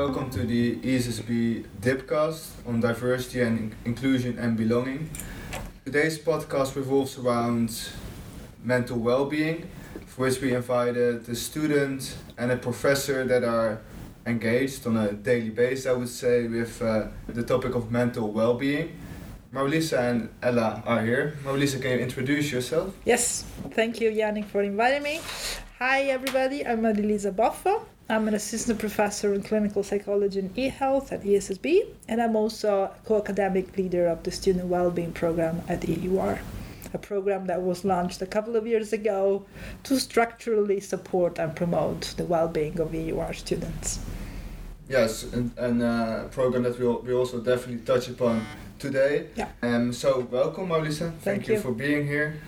welcome to the ESSB Dipcast on diversity and inclusion and belonging. Today's podcast revolves around mental well-being, for which we invited a student and a professor that are engaged on a daily basis, I would say, with uh, the topic of mental well-being. Marlisa and Ella are here. Marlisa, can you introduce yourself? Yes, thank you, Yannick, for inviting me. Hi, everybody. I'm Marilisa Boffo. I'm an assistant professor in clinical psychology and e-health at ESSB, and I'm also a co-academic leader of the student well-being program at EUR, a program that was launched a couple of years ago to structurally support and promote the well-being of EUR students. Yes, and, and uh, a program that we'll, we also definitely touch upon today. Yeah. Um, so welcome, Marlisa. Thank, Thank you. you. for being here.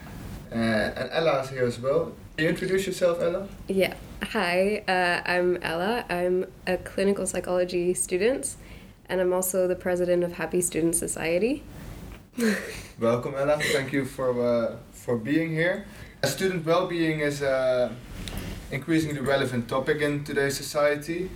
Uh, and Ella is here as well. Can you introduce yourself, Ella? Yeah. Hi, uh, I'm Ella. I'm a clinical psychology student, and I'm also the president of Happy Student Society. Welcome, Ella. Thank you for uh, for being here. Student well-being is a increasingly relevant topic in today's society.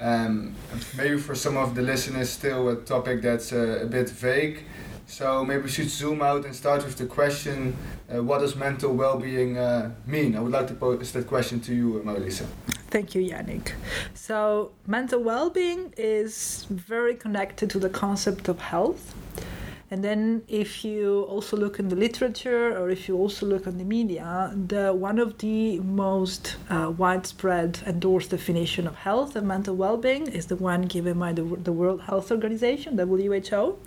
Um, maybe for some of the listeners, still a topic that's uh, a bit vague. So maybe we should zoom out and start with the question: uh, What does mental well-being uh, mean? I would like to pose that question to you, Marisa. Thank you, Yannick. So, mental well being is very connected to the concept of health. And then, if you also look in the literature or if you also look on the media, the one of the most uh, widespread endorsed definition of health and mental well-being is the one given by the, the World Health Organization (WHO),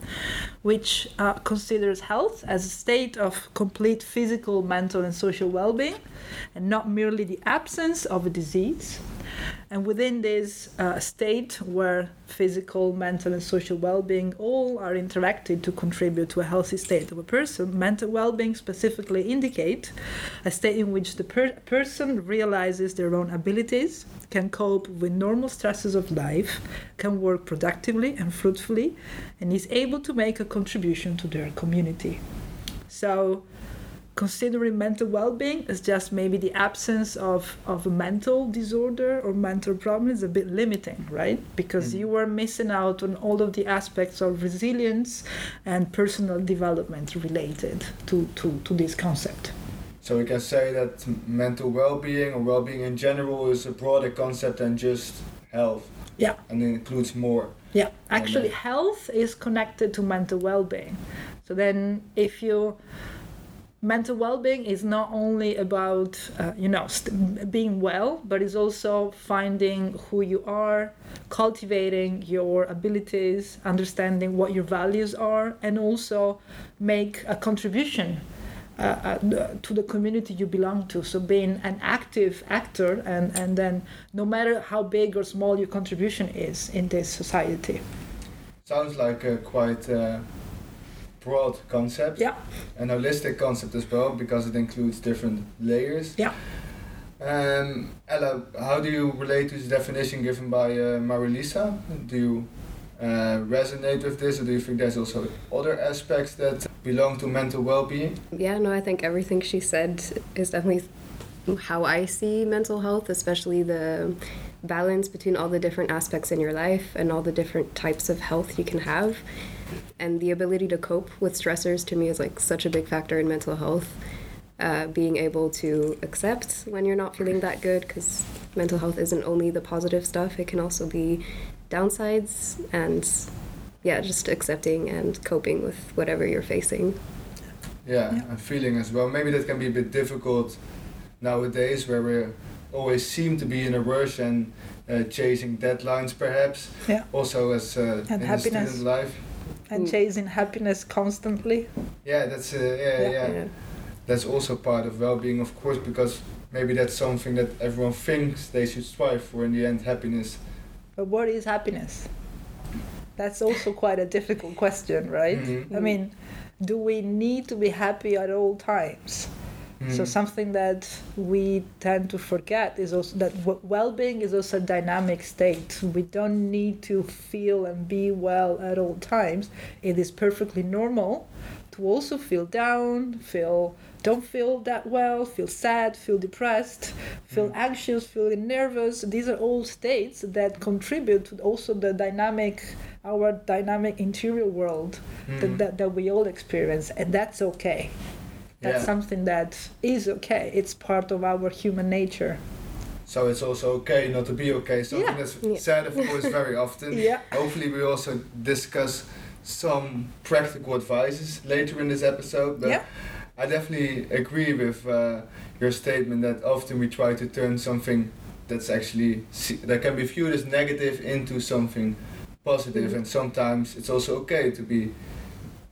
which uh, considers health as a state of complete physical, mental, and social well-being, and not merely the absence of a disease. And within this uh, state where physical, mental, and social well being all are interacted to contribute to a healthy state of a person, mental well being specifically indicate a state in which the per- person realizes their own abilities, can cope with normal stresses of life, can work productively and fruitfully, and is able to make a contribution to their community. So, considering mental well-being as just maybe the absence of, of a mental disorder or mental problem is a bit limiting right because Mm. you are missing out on all of the aspects of resilience and personal development related to, to, to this concept So we can say that mental well-being or well-being in general is a broader concept than just health. Yeah. And it includes more. Yeah, actually, health is connected to mental well being. So then, if you mental well-being is not only about uh, you know st- being well but it's also finding who you are cultivating your abilities understanding what your values are and also make a contribution uh, uh, to the community you belong to. So being an active actor and and then no matter how big or small your contribution is in this society. Sounds like a quite uh, broad concept. yeah An holistic concept as well because it includes different layers. Yeah. Um, Ella, how do you relate to the definition given by uh, Marilisa? Do you uh, resonate with this or do you think there's also other aspects that belong to mental well-being? Yeah, no, I think everything she said is definitely how I see mental health, especially the balance between all the different aspects in your life and all the different types of health you can have. And the ability to cope with stressors to me is like such a big factor in mental health. Uh, being able to accept when you're not feeling that good, because mental health isn't only the positive stuff, it can also be downsides and yeah, just accepting and coping with whatever you're facing. Yeah, Yeah. and feeling as well. Maybe that can be a bit difficult nowadays where we always seem to be in a rush and uh, chasing deadlines perhaps. Yeah. Also as uh, And in happiness. the student life. And Mm. chasing happiness constantly Yeah, that's uh, yeah, Yeah. yeah, Yeah. That's also part of well-being, of course, because maybe that's something that everyone thinks they should strive for. In the end, happiness. But what is happiness? That's also quite a difficult question, right? Mhm. I mean, do we need to be happy at all times? So Mm. something that we tend to forget is also that well-being is also a dynamic state. We don't need to feel and be well at all times. It is perfectly normal to also feel down, feel don't feel that well, feel sad, feel depressed, feel Mm. anxious, feeling nervous. These are all states that contribute to also the dynamic our dynamic interior world Mm. that, that, that we all experience and that's okay that's Yeah. something that is okay it's part of our human nature So it's also okay not to be okay. Something Yeah. that's Yeah. said, of course, very often. yeah Hopefully, we also discuss some practical advices later in this episode. But Yeah. I definitely agree with uh, your statement that often we try to turn something that's actually that can be viewed as negative into something positive, Mhm. and sometimes it's also okay to be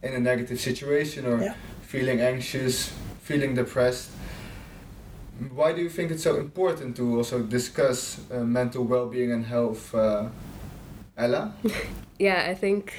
in a negative situation or Yeah. Feeling anxious, feeling depressed. Why do you think it's so important to also discuss uh, mental well-being and health, uh, Ella? Yeah, I think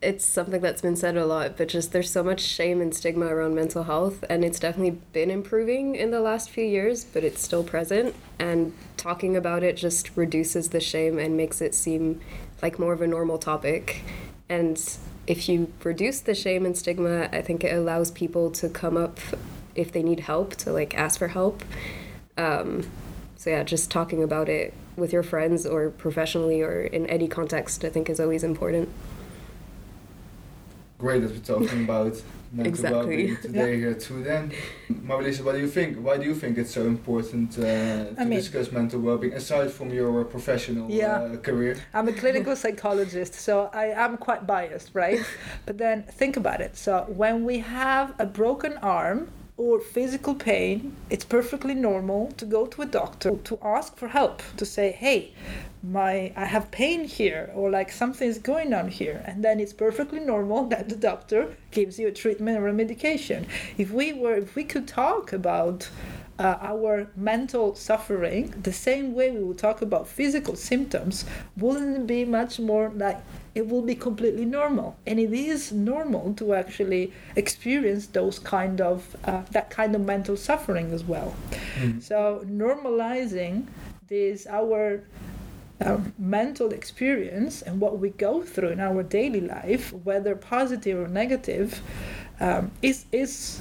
it's something that's been said a lot, but just there's so much shame and stigma around mental health, and it's definitely been improving in the last few years, but it's still present. And talking about it just reduces the shame and makes it seem like more of a normal topic. And if you reduce the shame and stigma, I think it allows people to come up if they need help to like ask for help. Um, so yeah, just talking about it with your friends or professionally or in any context, I think is always important. Great that we're talking about mental Exactly. well-being today here too. Then, Marilisa, what do you think? Why do you think it's so important uh, to I mean- discuss mental well-being aside from your professional Yeah. uh, career? i'm a clinical psychologist so i am quite biased right but then think about it so when we have a broken arm or physical pain it's perfectly normal to go to a doctor to ask for help to say hey my i have pain here or like something's going on here. And then it's perfectly normal that the doctor gives you a treatment or a medication. If we were if we could talk about uh, our mental suffering the same way we would talk about physical symptoms wouldn't it be much more like it will be completely normal and it is normal to actually experience those kind of uh, that kind of mental suffering as well Mm. so normalizing this our um, mental experience and what we go through in our daily life, whether positive or negative, um, is is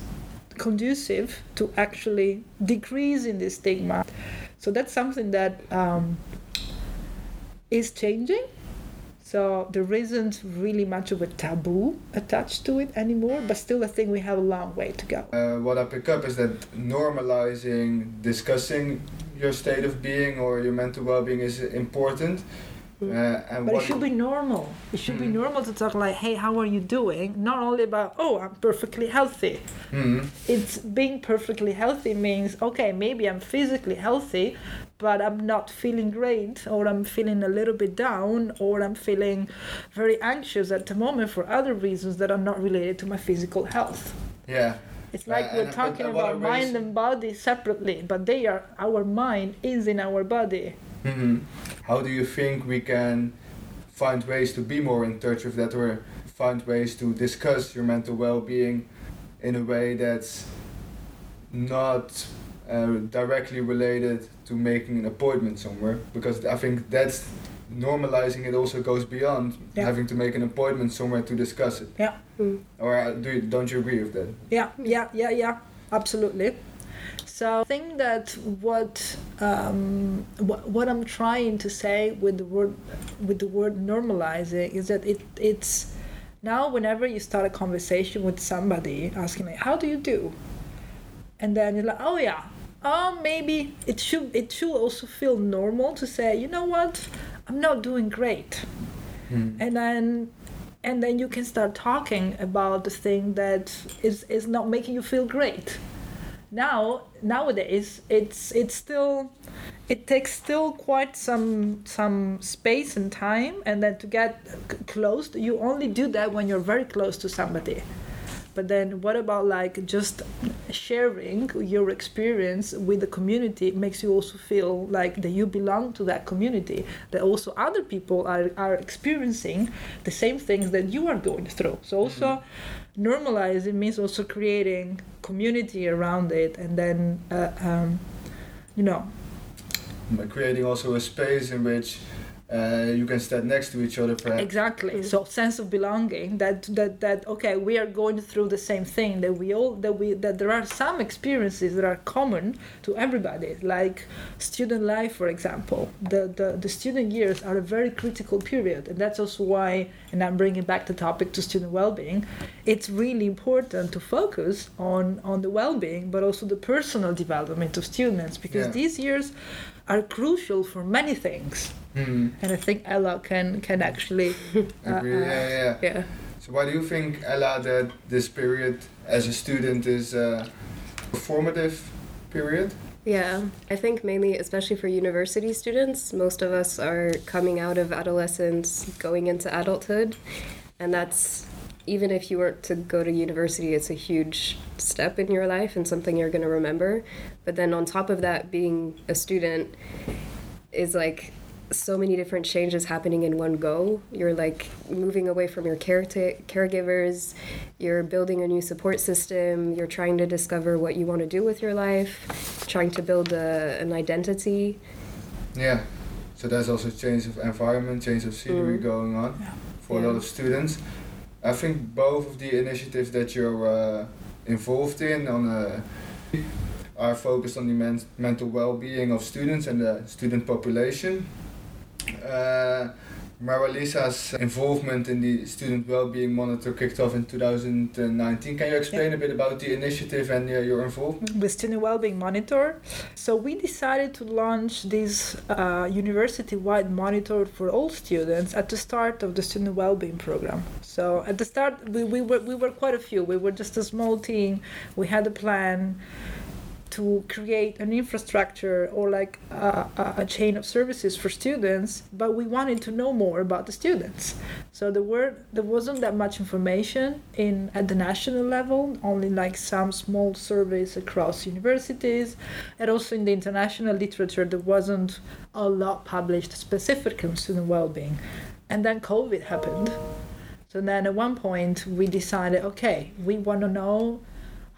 conducive to actually decreasing the stigma. So that's something that um, is changing. So there isn't really much of a taboo attached to it anymore, but still I think we have a long way to go. Uh, what I pick up is that normalizing, discussing your state of being or your mental well-being is important. Uh, and But it should be normal. It should be Mhm. normal to talk like, "Hey, how are you doing?" Not only about, "Oh, I'm perfectly healthy." Mhm. It's being perfectly healthy means, okay, maybe I'm physically healthy, but I'm not feeling great, or I'm feeling a little bit down, or I'm feeling very anxious at the moment for other reasons that are not related to my physical health. Yeah. It's like Uh, we're talking about mind and body separately, but they are our mind is in our body. Mhm. How do you think we can find ways to be more in touch with that or find ways to discuss your mental well-being in a way that's not uh, directly related to making an appointment somewhere because I think that's normalizing it also goes beyond Yeah. having to make an appointment somewhere to discuss it. Yeah. Mm. Or uh, do you, don't you agree with that? Yeah, yeah, yeah, yeah, absolutely. So I think that what um, what, what I'm trying to say with the word with the word normalizing is that it it's now whenever you start a conversation with somebody asking like how do you do, and then you're like oh yeah oh maybe it should it should also feel normal to say you know what? I'm not doing great Hmm. and then and then you can start talking about the thing that is is not making you feel great now nowadays it's it's still it takes still quite some some space and time and then to get c- close you only do that when you're very close to somebody but then what about like just sharing your experience with the community makes you also feel like that you belong to that community that also other people are, are experiencing the same things that you are going through so also mm-hmm. Normalize it means also creating community around it and then uh, um, you know creating also a space in which uh, you can stand next to each other perhaps. exactly mm. so sense of belonging that that that okay we are going through the same thing that we all that we that there are some experiences that are common to everybody like student life for example the the, the student years are a very critical period and that's also why and i'm bringing back the topic to student well-being it's really important to focus on on the well-being but also the personal development of students because yeah. these years are crucial for many things Mm. And I think Ella can can actually. Uh, Agree. yeah, uh, yeah. Yeah. So why do you think Ella that this period as a student is a formative period? Yeah, I think mainly, especially for university students, most of us are coming out of adolescence, going into adulthood, and that's even if you weren't to go to university, it's a huge step in your life and something you're going to remember. But then on top of that, being a student is like so many different changes happening in one go. You're like moving away from your care caregivers, you're building a new support system, you're trying to discover what you want to do with your life, trying to build a, an identity. Yeah. So there's also change of environment, change of scenery mm. going on yeah. for yeah. a lot of students. I think both of the initiatives that you're uh, involved in on a are focused on the men- mental well-being of students and the student population. Uh, Marilisa's involvement in the student well-being monitor kicked off in 2019. Can you explain yeah. a bit about the initiative and uh, your involvement? With Student Wellbeing Monitor, so we decided to launch this uh, university-wide monitor for all students at the start of the Student Wellbeing program. So at the start, we, we were we were quite a few. We were just a small team. We had a plan to create an infrastructure or like a, a, chain of services for students, but we wanted to know more about the students. So there were there wasn't that much information in at the national level, only like some small surveys across universities, and also in the international literature there wasn't a lot published specifically on student well-being. And then COVID happened. So then at one point we decided, okay, we want to know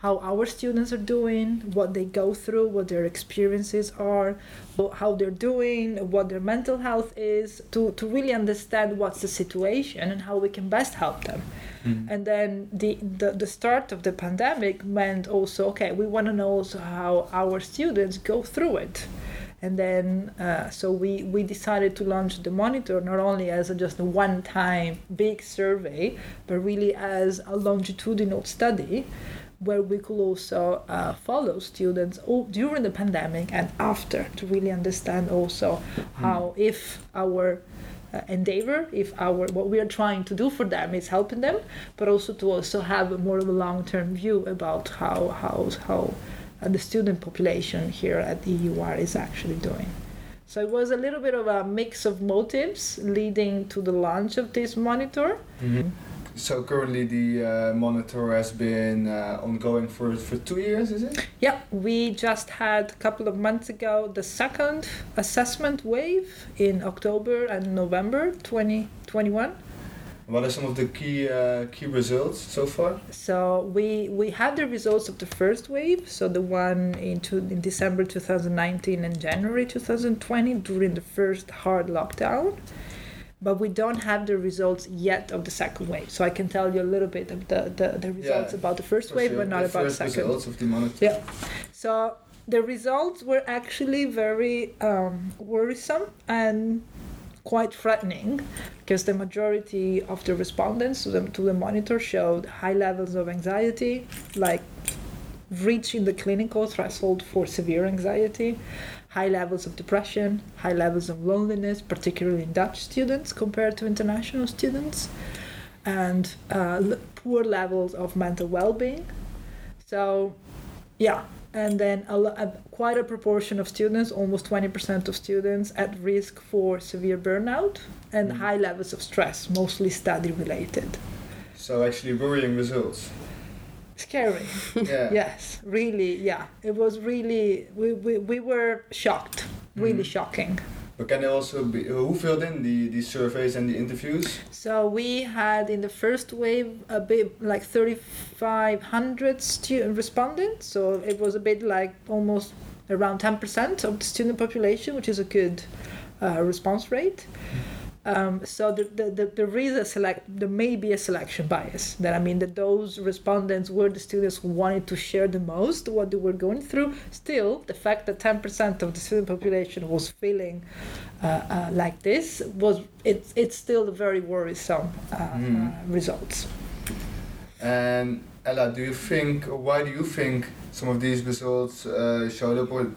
how our students are doing, what they go through, what their experiences are, how they're doing, what their mental health is, to, to really understand what's the situation and how we can best help them. Mm. And then the, the, the start of the pandemic meant also, okay, we want to know also how our students go through it. And then, uh, so we, we decided to launch the monitor not only as a just a one time big survey, but really as a longitudinal study where we could also uh, follow students during the pandemic and after to really understand also hmm. how if our uh, endeavor if our what we are trying to do for them is helping them but also to also have more of a long-term view about how how how uh, the student population here at the EUR is actually doing so it was a little bit of a mix of motives leading to the launch of this monitor mm-hmm. So currently the uh, monitor has been uh, ongoing for, for two years, is it? Yeah, we just had a couple of months ago the second assessment wave in October and November 2021. What are some of the key uh, key results so far? So we we have the results of the first wave, so the one in, two, in December 2019 and January 2020 during the first hard lockdown but we don't have the results yet of the second wave. So I can tell you a little bit of the, the, the results yeah, about the first wave, sure. but not the about the second. results of the monitor. Yeah. So the results were actually very um, worrisome and quite threatening because the majority of the respondents to the, to the monitor showed high levels of anxiety, like reaching the clinical threshold for severe anxiety, high levels of depression, high levels of loneliness, particularly in Dutch students compared to international students, and uh, poor levels of mental well being. So, yeah, and then a, a, quite a proportion of students, almost 20% of students, at risk for severe burnout and mm. high levels of stress, mostly study related. So, actually, worrying results. Scary. Yeah. yes, really, yeah. It was really, we, we, we were shocked, really Mhm. shocking. But can there also be who filled in the, the surveys and the interviews? So we had in the first wave a bit like 3,500 student respondents. So it was a bit like almost around 10% of the student population, which is a good uh, response rate. Um, so the, the, the, there is a select there may be a selection bias that I mean that those respondents were the students who wanted to share the most what they were going through. Still, the fact that 10% of the student population was feeling uh, uh, like this was it's it's still very worrisome uh, uh, results. And Ella, do you think, why do you think some of these results uh, showed up, or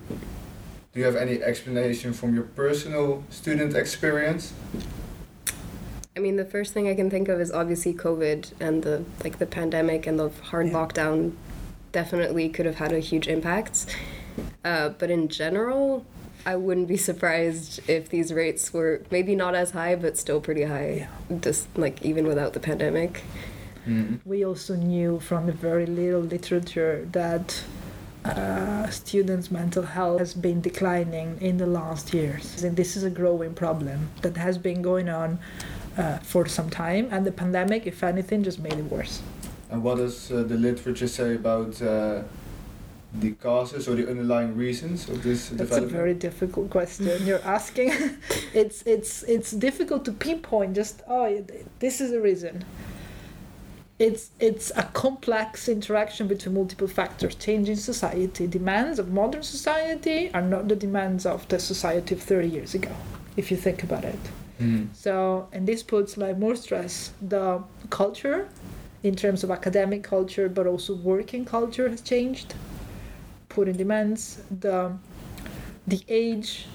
do you have any explanation from your personal student experience? I mean, the first thing I can think of is obviously COVID and the like the pandemic and the hard Yeah. lockdown definitely could have had a huge impact. Uh, but in general, I wouldn't be surprised if these rates were maybe not as high, but still pretty high. Just like even without the pandemic. Mm. We also knew from the very little literature that uh, students' mental health has been declining in the last years. And this is a growing problem that has been going on uh, for some time, and the pandemic, if anything, just made it worse. And what does uh, the literature say about uh, the causes or the underlying reasons of this That's a very difficult question you're asking. it's it's it's difficult to pinpoint just oh this is the reason. It's it's a complex interaction between multiple factors. Changing society, demands of modern society are not the demands of the society of 30 years ago, if you think about it. Mm. So, and this puts like more stress. The culture, in terms of academic culture, but also working culture, has changed. Putting demands. The the age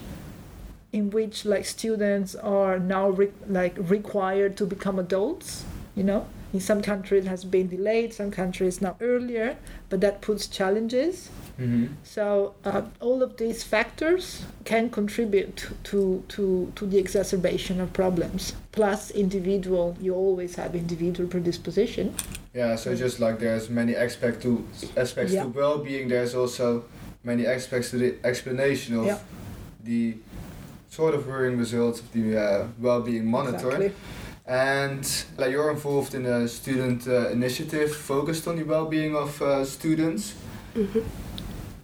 in which like students are now re- like required to become adults. You know, in some countries it has been delayed, some countries now earlier, but that puts challenges. hmm So uh, all of these factors can contribute to, to, to the exacerbation of problems. Plus, individual, you always have individual predisposition. Yeah, so just like there's many aspect to aspects Yeah. to well-being, there's also many aspects to the explanation of Yeah. the sort of worrying results of the uh, well-being monitor. Exactly. And like you're involved in a student uh, initiative focused on the well-being of uh, students. hmm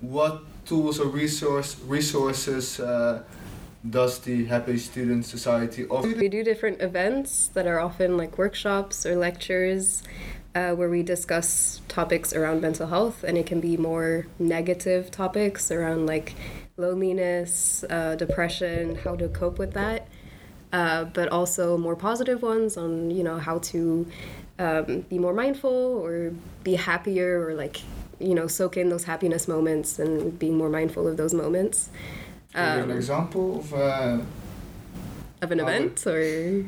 What tools or resource resources uh, does the Happy Student Society offer? We do different events that are often like workshops or lectures uh, where we discuss topics around mental health, and it can be more negative topics around like loneliness, uh, depression, how to cope with that, uh, but also more positive ones on you know how to um, be more mindful or be happier or like you know soak in those happiness moments and being more mindful of those moments. Give an Um, example of uh, of an event or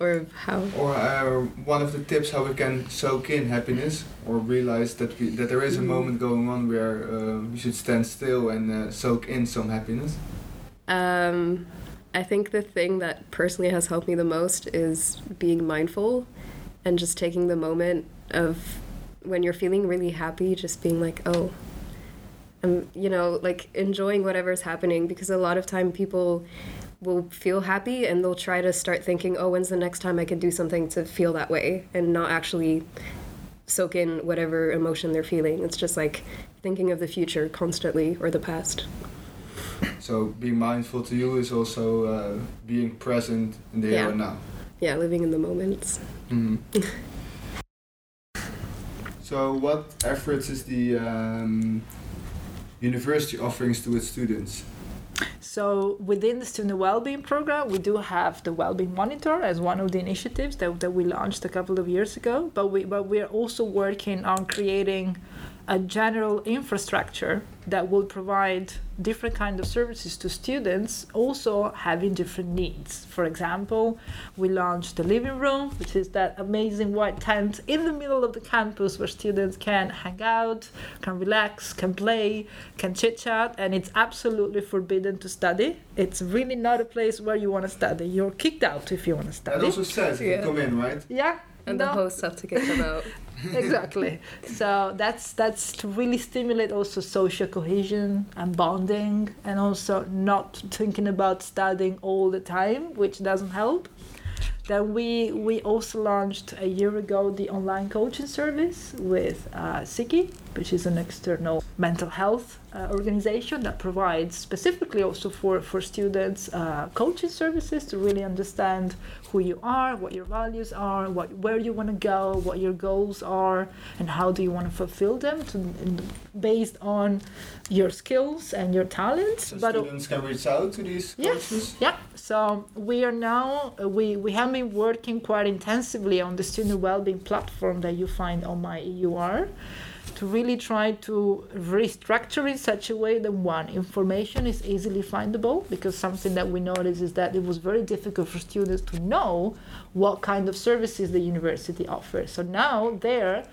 or how or uh, one of the tips how we can soak in happiness or realize that we, that there is a Mhm. moment going on where uh, we should stand still and uh, soak in some happiness. Um, I think the thing that personally has helped me the most is being mindful and just taking the moment of when you're feeling really happy, just being like, oh, I'm, you know, like enjoying whatever's happening because a lot of time people will feel happy and they'll try to start thinking, oh, when's the next time I can do something to feel that way and not actually soak in whatever emotion they're feeling. It's just like thinking of the future constantly or the past. So being mindful to you is also uh, being present in the here and now. Yeah, living in the moments. Mhm. so what efforts is the um, university offering to its students? So within the student well-being program, we do have the well-being monitor as one of the initiatives that, that we launched a couple of years ago. But we but we are also working on creating a general infrastructure that will provide different kind of services to students also having different needs for example we launched the living room which is that amazing white tent in the middle of the campus where students can hang out can relax can play can chit chat and it's absolutely forbidden to study it's really not a place where you want to study you're kicked out if you want to That study also says you Yeah. come in, right? yeah And the No. hosts have to kick them out. exactly. So that's that's to really stimulate also social cohesion and bonding, and also not thinking about studying all the time, which doesn't help. Then we we also launched a year ago the online coaching service with uh, Siki, which is an external mental health uh, organization that provides specifically also for for students uh, coaching services to really understand who you are, what your values are, what where you want to go, what your goals are, and how do you want to fulfill them to, in, based on your skills and your talents. So but students can reach out to these Yes. coaches. Yeah. So we are now uh, we we have been working quite intensively on the student well-being platform that you find on my EUR to really try to restructure in such a way that one information is easily findable because something that we noticed is that it was very difficult for students to know what kind of services the university offers. So now there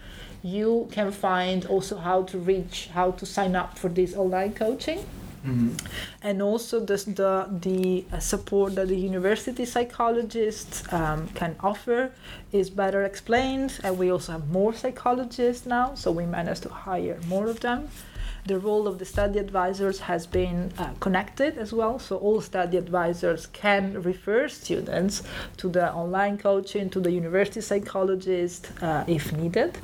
you can find also how to reach how to sign up for this online coaching Mm-hmm. and also the the, the uh, support that the university psychologists um, can offer is better explained and we also have more psychologists now so we managed to hire more of them. The role of the study advisors has been uh, connected as well so all study advisors can refer students to the online coaching to the university psychologist uh, if needed.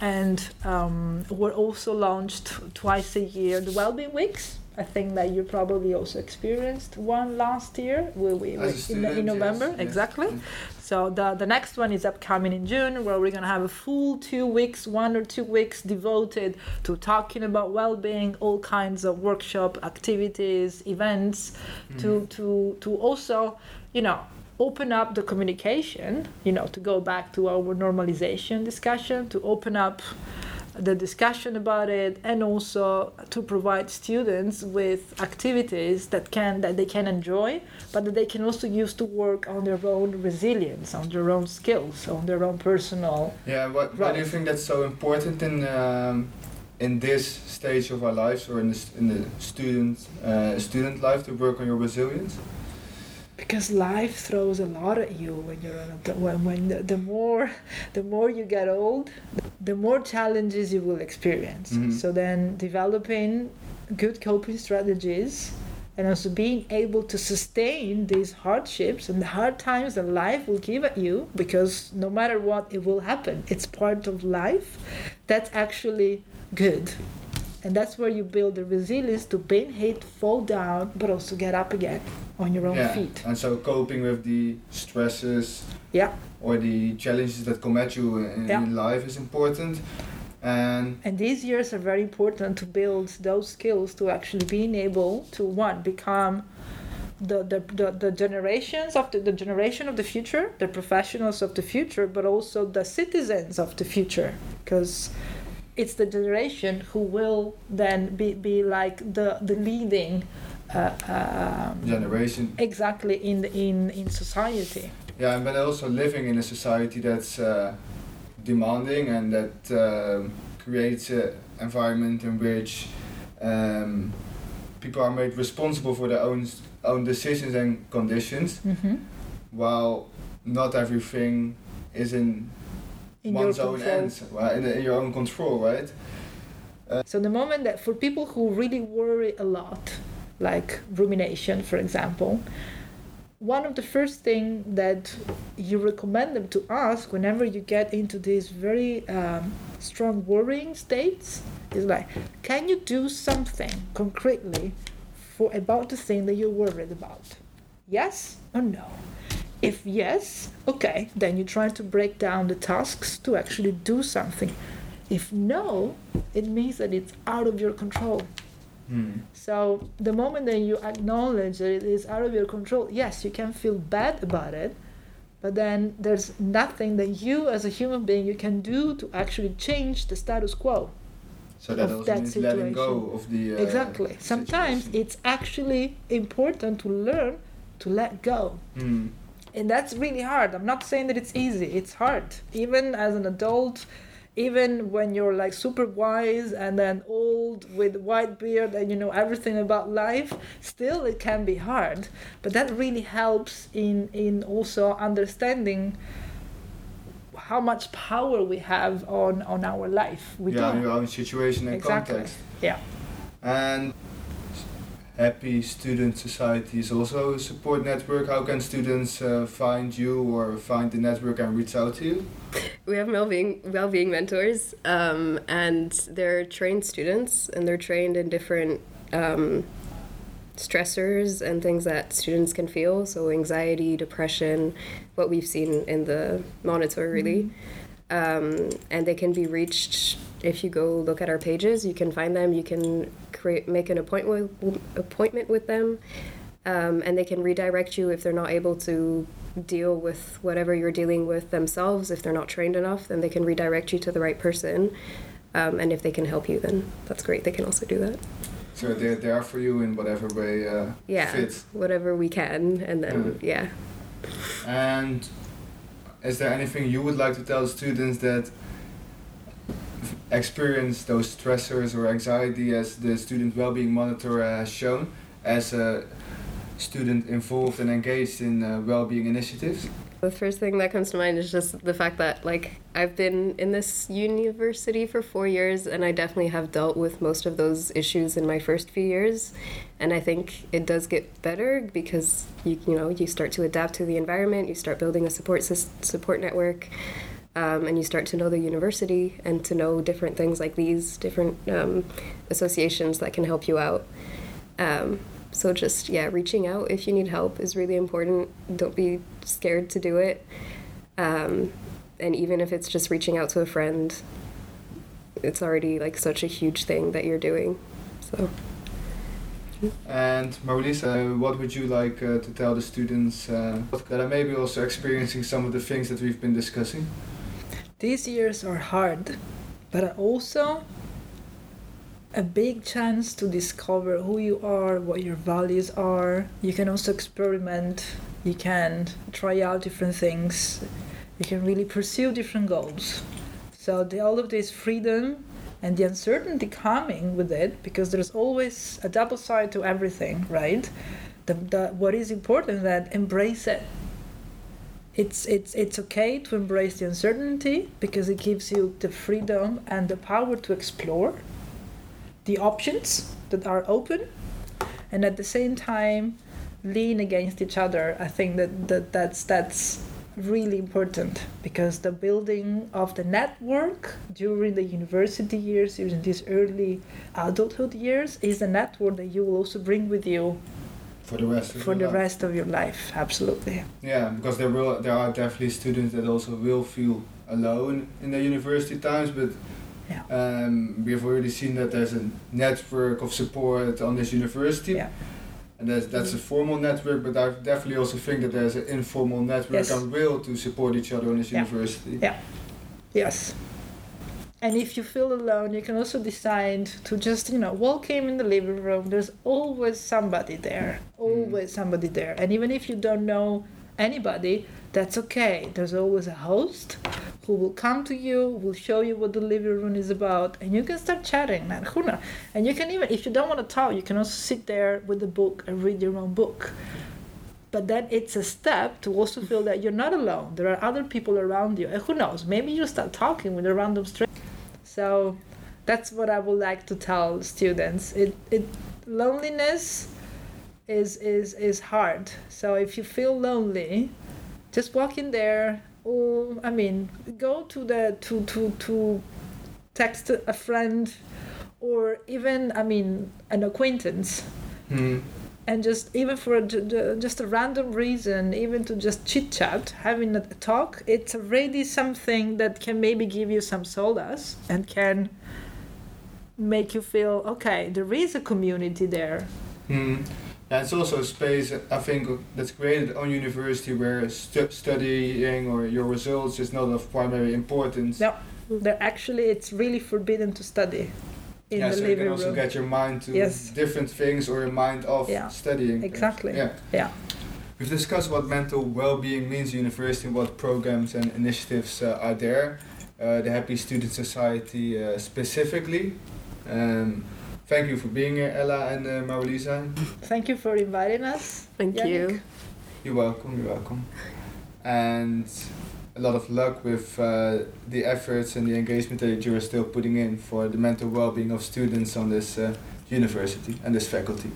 And um, we're also launched twice a year the wellbeing weeks I think that you probably also experienced one last year we, we, a in, in November yes, yes. exactly. Mm-hmm. So the, the next one is upcoming in June where we're going to have a full two weeks one or two weeks devoted to talking about well-being all kinds of workshop activities events mm-hmm. to, to, to also you know open up the communication you know to go back to our normalization discussion to open up the discussion about it and also to provide students with activities that can that they can enjoy but that they can also use to work on their own resilience on their own skills on their own personal Yeah, what, why do you think that's so important in um, in this stage of our lives or in the, in the student uh, student life to work on your resilience? Because life throws a lot at you when you're on a, when, when the, the more the more you get old the more challenges you will experience. Mhm. so then developing good coping strategies and also being able to sustain these hardships and the hard times that life will give at you because no matter what it will happen. It's part of life that's actually good. And that's where you build the resilience to pain hate fall down but also get up again on your own yeah, feet and so coping with the stresses yeah or the challenges that come at you in, Yeah. in life is important. And And these years are very important to build those skills to actually being able to one become the the, the, the generations of the, the generation of the future, the professionals of the future, but also the citizens of the future. Because it's the generation who will then be, be like the the leading um, generation. exactly in the, in in society. Yeah, but also living in a society that's uh, demanding and that um, creates an environment in which um, people are made responsible for their own own decisions and conditions, Mm-hmm. while not everything is in, In one's own hands, right? in, in your own control, right? So the moment that for people who really worry a lot, like rumination, for example, one of the first thing that you recommend them to ask whenever you get into these very um, strong worrying states is like, can you do something concretely for about the thing that you're worried about? Yes or no? If yes, okay, then you try to break down the tasks to actually do something. If no, it means that it's out of your control. Hmm. So the moment that you acknowledge that it is out of your control, yes, you can feel bad about it, but then there's nothing that you as a human being you can do to actually change the status quo. So that Of also that means letting go situation. of the uh, exactly. Sometimes situation. it's actually important to learn to let go. Hmm. And that's really hard. I'm not saying that it's easy. It's hard. Even as an adult, even when you're like super wise and then old with white beard and you know everything about life, still it can be hard. But that really helps in in also understanding how much power we have on on our life. We yeah, don't. your own situation and Exactly. context. Yeah. And Happy Student Society is also a support network. How can students uh, find you or find the network and reach out to you? We have well-being well-being mentors, um, and they're trained students, and they're trained in different um, stressors and things that students can feel. So anxiety, depression, what we've seen in the monitor really, um, and they can be reached if you go look at our pages. You can find them. You can create make an appointment appointment with them, um, and they can redirect you if they're not able to deal with whatever you're dealing with themselves. If they're not trained enough, then they can redirect you to the right person. Um, and if they can help you, then that's great. They can also do that. So they're there for you in whatever way uh, Yeah, fits. whatever we can, and then yeah. And is there anything you would like to tell students that experience those stressors or anxiety as the student well-being monitor has shown as a student involved and engaged in uh, well-being initiatives? The first thing that comes to mind is just the fact that like I've been in this university for 4 years and I definitely have dealt with most of those issues in my first few years and I think it does get better because you you know you start to adapt to the environment, you start building a support support network um, and you start to know the university and to know different things like these different um, associations that can help you out. Um, so just yeah, reaching out if you need help is really important. Don't be scared to do it. Um, and even if it's just reaching out to a friend, it's already like such a huge thing that you're doing. So And Marlisa, what would you like uh, to tell the students uh, that are maybe also experiencing some of the things that we've been discussing? These years are hard, but also a big chance to discover who you are, what your values are. You can also experiment, you can try out different things, you can really pursue different goals. So, the, all of this freedom and the uncertainty coming with it, because there's always a double side to everything, right? The, the, what is important is that embrace it it's it's it's okay to embrace the uncertainty because it gives you the freedom and the power to explore the options that are open and at the same time lean against each other. I think that, that that's that's really important because the building of the network during the university years during these early adulthood years is a network that you will also bring with you For the rest of for your the life? rest of your life absolutely Yeah, because there will there are definitely students that also will feel alone in their university times, but Yeah. um, we've already seen that there's a network of support on this university. Yeah. And that's, that's a formal network, but I definitely also think that there's an informal network Yes. and will to support each other on this Yeah. university. Yeah. Yes. And if you feel alone, you can also decide to just, you know, walk in in the living room. There's always somebody there. Mm. Always somebody there. And even if you don't know anybody, that's okay. There's always a host who will come to you, will show you what the living room is about, and you can start chatting. And who knows? And you can even, if you don't want to talk, you can also sit there with the book and read your own book. But then it's a step to also feel that you're not alone. There are other people around you. And who knows? Maybe you start talking with a random stranger. So that's what I would like to tell students. It, it loneliness is is is hard. So if you feel lonely, just walk in there or I mean go to the to to to text a friend or even I mean an acquaintance Hmm. And just even for a, ju- ju- just a random reason even to just chit chat having a talk it's already something that can maybe give you some solace and can make you feel okay there is a community there Hmm. And it's also a space I think that's created on university where stu- studying or your results is not of primary importance. No. actually it's really forbidden to study in yeah, the so you can also room get your mind to Yes. different things or your mind off Yeah, studying. things. exactly. Yeah. Yeah. We've discussed what mental well-being means at university what programs and initiatives uh, are there. Uh, the Happy Student Society uh, specifically. Um, thank you for being here, Ella and uh, Marilisa. thank you for inviting us Thank Yannick. you. You're welcome. You're welcome. And a lot of luck with uh, the efforts and the engagement that you're still putting in for the mental well-being of students on this uh, university and this faculty.